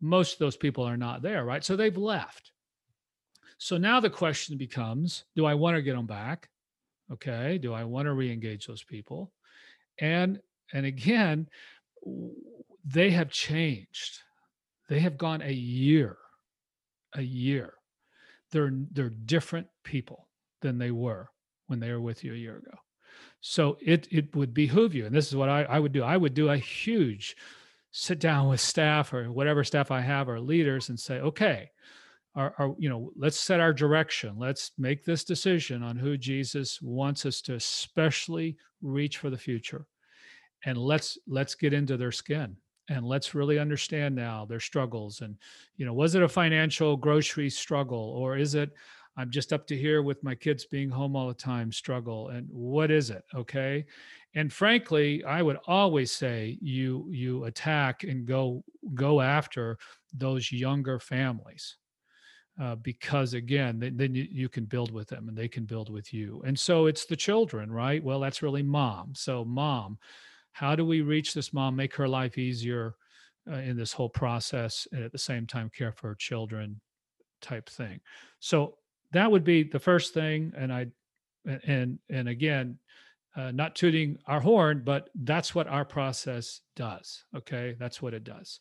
most of those people are not there, right? So they've left. So now the question becomes, do I want to get them back? Okay, do I want to re-engage those people? And and again, they have changed. They have gone a year, a year. They're they're different people than they were when they were with you a year ago. So it it would behoove you, and this is what I, I would do. I would do a huge sit down with staff or whatever staff I have or leaders and say, okay, our, our you know, let's set our direction. Let's make this decision on who Jesus wants us to especially reach for the future. And let's let's get into their skin and let's really understand now their struggles and you know was it a financial grocery struggle or is it i'm just up to here with my kids being home all the time struggle and what is it okay? And frankly i would always say you you attack and go go after those younger families uh, because again then, then you, you can build with them and they can build with you. And so it's the children right? Well that's really mom. So mom how do we reach this mom make her life easier uh, in this whole process and at the same time care for her children type thing so that would be the first thing and i and and again uh, not tooting our horn, but that's what our process does. Okay. That's what it does.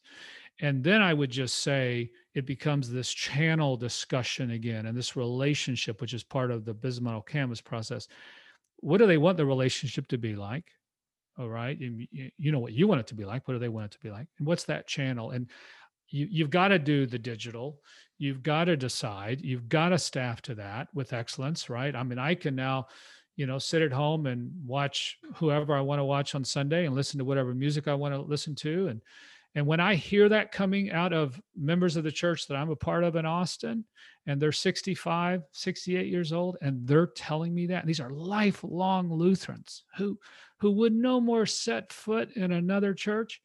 And then I would just say it becomes this channel discussion again and this relationship, which is part of the business canvas process. What do they want the relationship to be like? All right. You, you know what you want it to be like. What do they want it to be like? And what's that channel? And you, you've got to do the digital. You've got to decide. You've got to staff to that with excellence, right? I mean, I can now you know, sit at home and watch whoever I want to watch on Sunday and listen to whatever music I want to listen to. And and when I hear that coming out of members of the church that I'm a part of in Austin, and they're 65, 68 years old, and they're telling me that, these are lifelong Lutherans who who would no more set foot in another church,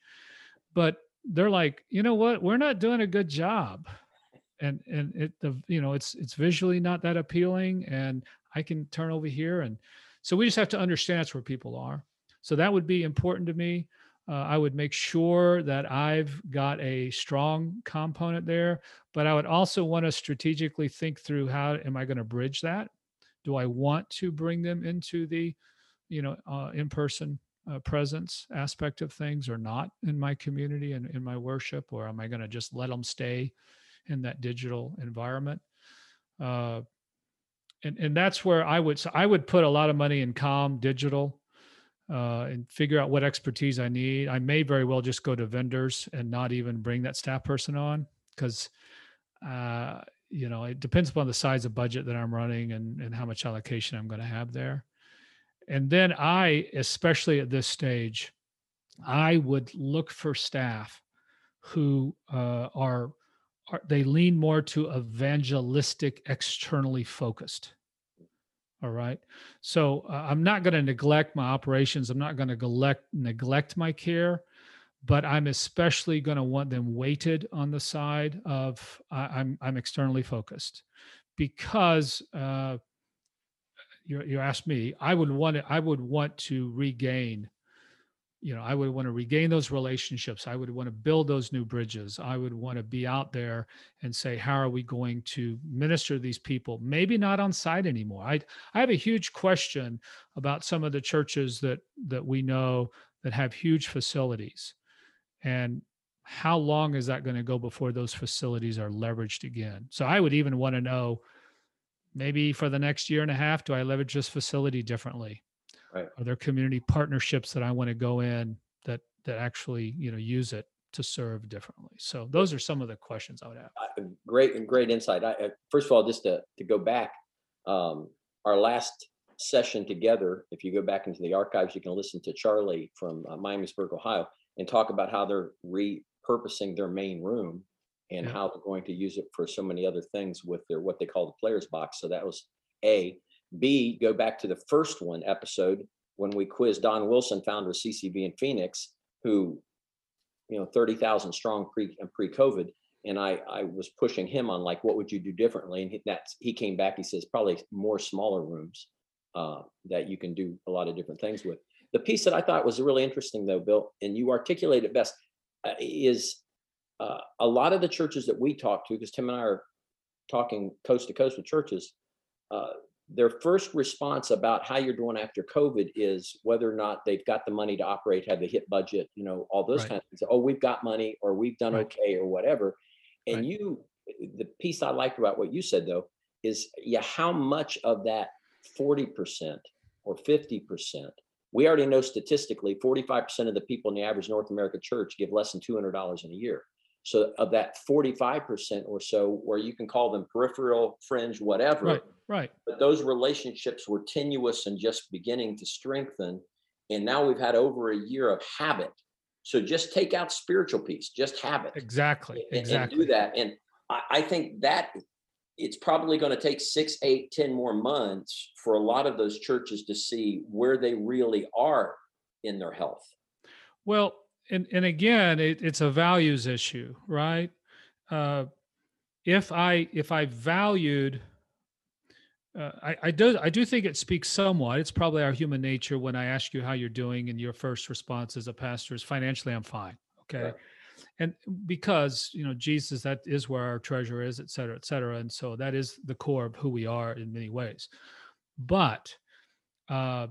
but they're like, you know what, we're not doing a good job. And and it the you know it's it's visually not that appealing. And I can turn over here. And so we just have to understand that's where people are. So that would be important to me. Uh, I would make sure that I've got a strong component there, but I would also want to strategically think through how am I going to bridge that? Do I want to bring them into the, you know, uh, in-person uh, presence aspect of things or not in my community and in my worship, or am I going to just let them stay in that digital environment? Uh, and and that's where I would so I would put a lot of money in com digital uh, and figure out what expertise I need. I may very well just go to vendors and not even bring that staff person on because uh, you know it depends upon the size of budget that I'm running and and how much allocation I'm going to have there. And then I, especially at this stage, I would look for staff who uh, are are, they lean more to evangelistic, externally focused. All right. So uh, I'm not going to neglect my operations. I'm not going to neglect neglect my care, but I'm especially going to want them weighted on the side of uh, I'm I'm externally focused, because uh, you you asked me. I would want to, I would want to regain you know i would want to regain those relationships. I would want to build those new bridges. I would want to be out there and say how are we going to minister these people? Maybe not on site anymore. I i have a huge question about some of the churches that that we know that have huge facilities. And how long is that going to go before those facilities are leveraged again? So i would even want to know maybe for the next year and a half do i leverage this facility differently Right. Are there community partnerships that I want to go in that that actually you know use it to serve differently? So those are some of the questions I would have. Uh, great and great insight. I, uh, first of all, just to to go back, um, our last session together. If you go back into the archives, you can listen to Charlie from uh, Miamisburg, Ohio, and talk about how they're repurposing their main room and Yeah. how they're going to use it for so many other things with their what they call the players box. So that was A. B, go back to the first one episode when we quizzed Don Wilson, founder of CCV in Phoenix, who, you know, 30,000 strong pre and pre-COVID. And I, I was pushing him on like, what would you do differently? And he, that's, he came back, he says, probably more smaller rooms uh, that you can do a lot of different things with. The piece that I thought was really interesting though, Bill, and you articulate it best, uh, is uh, a lot of the churches that we talk to, because Tim and I are talking coast to coast with churches, uh, their first response about how you're doing after COVID is whether or not they've got the money to operate, have they hit budget, you know, all those Right. kinds of things. Oh, we've got money or we've done Right. okay or whatever. And Right. you, the piece I liked about what you said though, is yeah, how much of that 40% or 50%, we already know statistically 45% of the people in the average North America church give less than $200 in a year. So of that 45% or so, where you can call them peripheral, fringe, whatever, Right. Right. but those relationships were tenuous and just beginning to strengthen. And now we've had over a year of habit. So just take out spiritual piece, just habit. Exactly. and- and Exactly. do that. And I, I think that it's probably going to take six, eight, ten more months for a lot of those churches to see where they really are in their health. Well, and and again, it, it's a values issue, right? Uh, if I if I valued, uh, I I do I do think it speaks somewhat. It's probably our human nature when I ask you how you're doing, and your first response as a pastor is financially, I'm fine. Okay. Right. And because you know Jesus, that is where our treasure is, et cetera, et cetera, and so that is the core of who we are in many ways. But uh,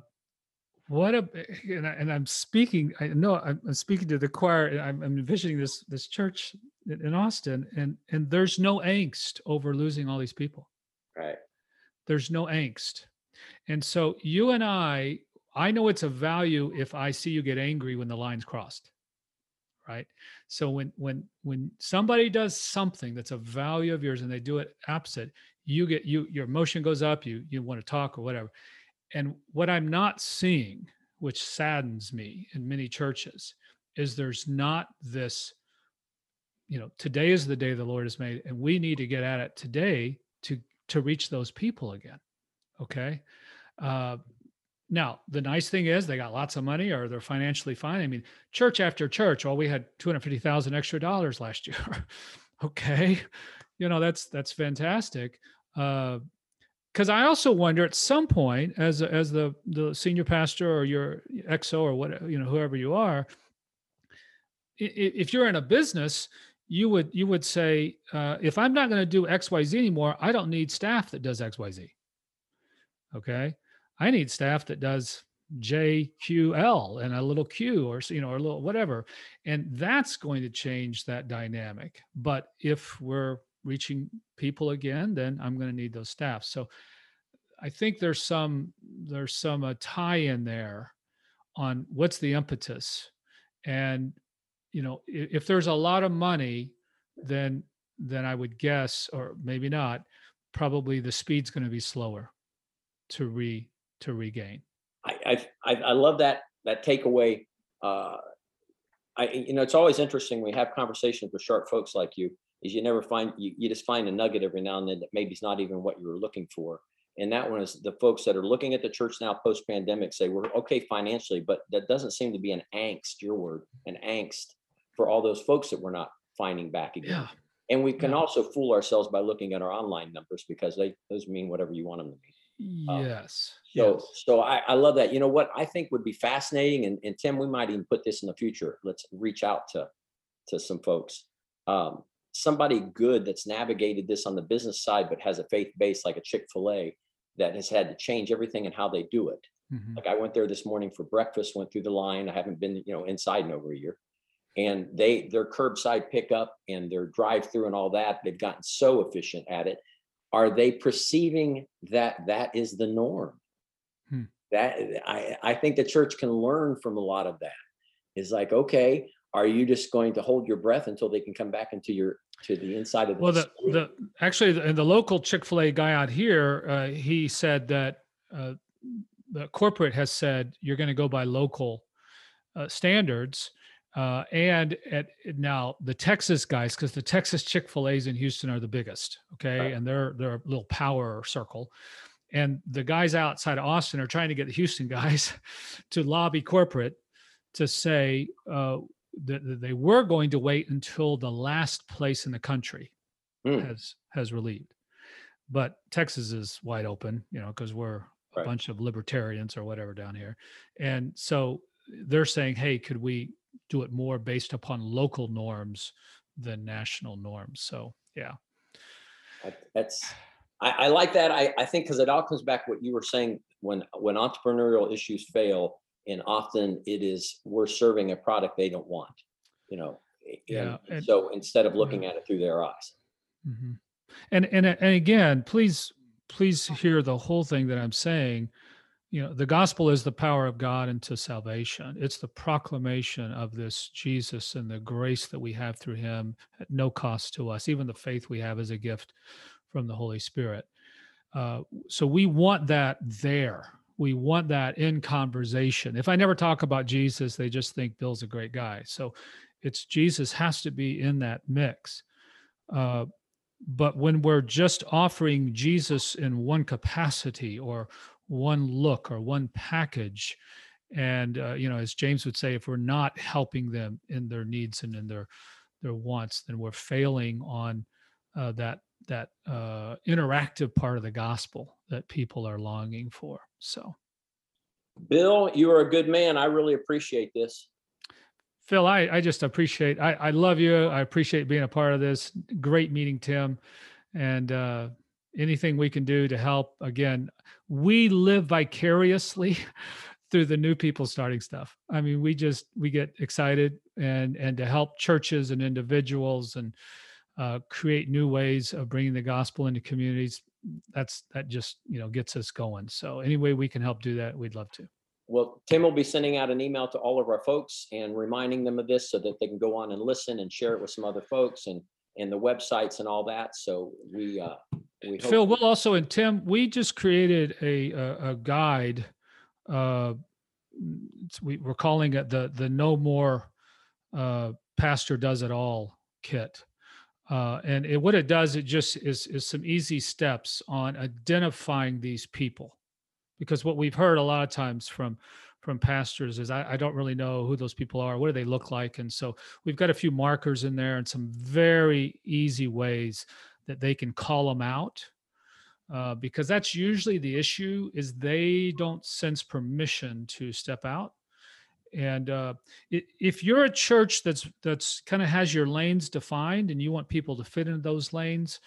what a and, I, and I'm speaking. I know I'm, I'm speaking to the choir. I'm, I'm envisioning this this church in Austin, and and there's no angst over losing all these people. Right. There's no angst, and so you and I, I know it's a value if I see you get angry when the line's crossed. Right. So when when when somebody does something that's a value of yours and they do it opposite, you get you your emotion goes up. You you want to talk or whatever and what I'm not seeing, which saddens me in many churches, is there's not this, you know, today is the day the Lord has made, and we need to get at it today to to reach those people again. Okay. Uh, now, the nice thing is they got lots of money or they're financially fine. I mean, church after church, well, we had 250,000 extra dollars last year. okay. You know, that's that's fantastic. Uh, because I also wonder at some point, as as the the senior pastor or your XO or what you know whoever you are, if you're in a business, you would you would say, uh, if I'm not going to do X Y Z anymore, I don't need staff that does X Y Z. Okay, I need staff that does J Q L and a little Q or you know or a little whatever, and that's going to change that dynamic. But if we're reaching people again, then I'm going to need those staff. So I think there's some there's some uh, tie in there on what's the impetus, and you know if, if there's a lot of money, then then I would guess, or maybe not, probably the speed's going to be slower to re to regain. I I I love that that takeaway. Uh, I you know it's always interesting. We have conversations with sharp folks like you is you never find you, you just find a nugget every now and then that maybe it's not even what you were looking for. And that one is the folks that are looking at the church now post pandemic say we're okay financially but that doesn't seem to be an angst your word an angst for all those folks that we're not finding back again. Yeah. and we can yeah. also fool ourselves by looking at our online numbers because they those mean whatever you want them to mean. Um, yes. so yes. so I, I love that. You know what? I think would be fascinating and, and tim we might even put this in the future. Let's reach out to to some folks. Um, somebody good that's navigated this on the business side but has a faith base like a chick-fil-a that has had to change everything and how they do it. Mm-hmm. like i went there this morning for breakfast went through the line. I haven't been you know inside in over a year. And they their curbside pickup and their drive through and all that they've gotten so efficient at it. Are they perceiving that that is the norm? Hmm. that I, I think the church can learn from a lot of that. Is like okay are you just going to hold your breath until they can come back into your to the inside of the well the, the actually the, the local chick-fil-a guy out here uh, he said that uh, the corporate has said you're going to go by local uh, standards uh, and at now the texas guys because the texas chick-fil-a's in houston are the biggest okay? Right. and they're they're a little power circle. And the guys outside of austin are trying to get the houston guys to lobby corporate to say uh, that they were going to wait until the last place in the country mm. has has relieved. But texas is wide open you know because we're a right. bunch of libertarians or whatever down here. And so they're saying hey could we do it more based upon local norms than national norms? So yeah. That's I, I like that. I, I think because it all comes back what you were saying when when entrepreneurial issues fail and often it is we're serving a product they don't want you know yeah and, and so instead of looking yeah. at it through their eyes. Mm-hmm. and and and again please please hear the whole thing that i'm saying. You know the gospel is the power of god into salvation. It's the proclamation of this jesus and the grace that we have through him at no cost to us. Even the faith we have is a gift from the holy spirit. Uh, so we want that there we want that in conversation. If I never talk about Jesus, they just think Bill's a great guy. So it's Jesus has to be in that mix. Uh, but when we're just offering Jesus in one capacity or one look or one package, and uh, you know, as James would say, if we're not helping them in their needs and in their their wants, then we're failing on uh, that that uh, interactive part of the gospel that people are longing for. So, Bill, you are a good man. I really appreciate this. Phil, I, I just appreciate, I, I love you. I appreciate being a part of this. Great meeting Tim. And uh, anything we can do to help, again, we live vicariously through the new people starting stuff. I mean, we just we get excited and and to help churches and individuals and uh, create new ways of bringing the gospel into communities. That's that just you know gets us going. So any way we can help do that, we'd love to. Well, Tim will be sending out an email to all of our folks and reminding them of this so that they can go on and listen and share it with some other folks and and the websites and all that. So we uh we hope Phil, we'll also and Tim, we just created a a, a guide. Uh, we, we're calling it the the No More uh, Pastor Does It All kit. Uh, and it, what it does, it just is is some easy steps on identifying these people, because what we've heard a lot of times from from pastors is I, I don't really know who those people are, what do they look like, and so we've got a few markers in there and some very easy ways that they can call them out. Uh, because that's usually the issue is they don't sense permission to step out and uh, if you're a church that's that's kind of has your lanes defined and you want people to fit into those lanes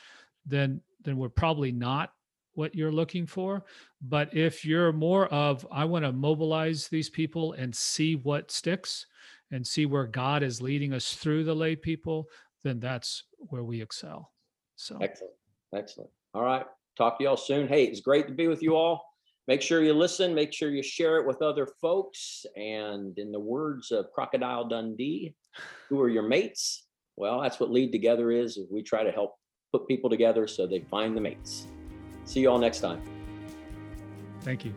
then then we're probably not what you're looking for but if you're more of i want to mobilize these people and see what sticks and see where god is leading us through the lay people then that's where we excel so Excellent. Excellent. All right. Talk to y'all soon. Hey, it's great to be with you all. Make sure you listen, make sure you share it with other folks. And in the words of Crocodile Dundee, who are your mates? Well, that's what Lead Together is. is We try to help put people together so they find the mates. See you all next time. thank you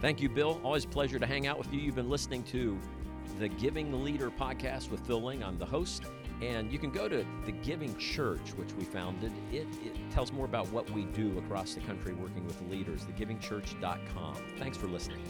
Thank you, Bill. Always a pleasure to hang out with you. You've been listening to the Giving Leader podcast with Phil Ling. I'm the host. And you can go to the Giving Church, which we founded. It, it tells more about what we do across the country working with leaders, thegivingchurch.com. Thanks for listening.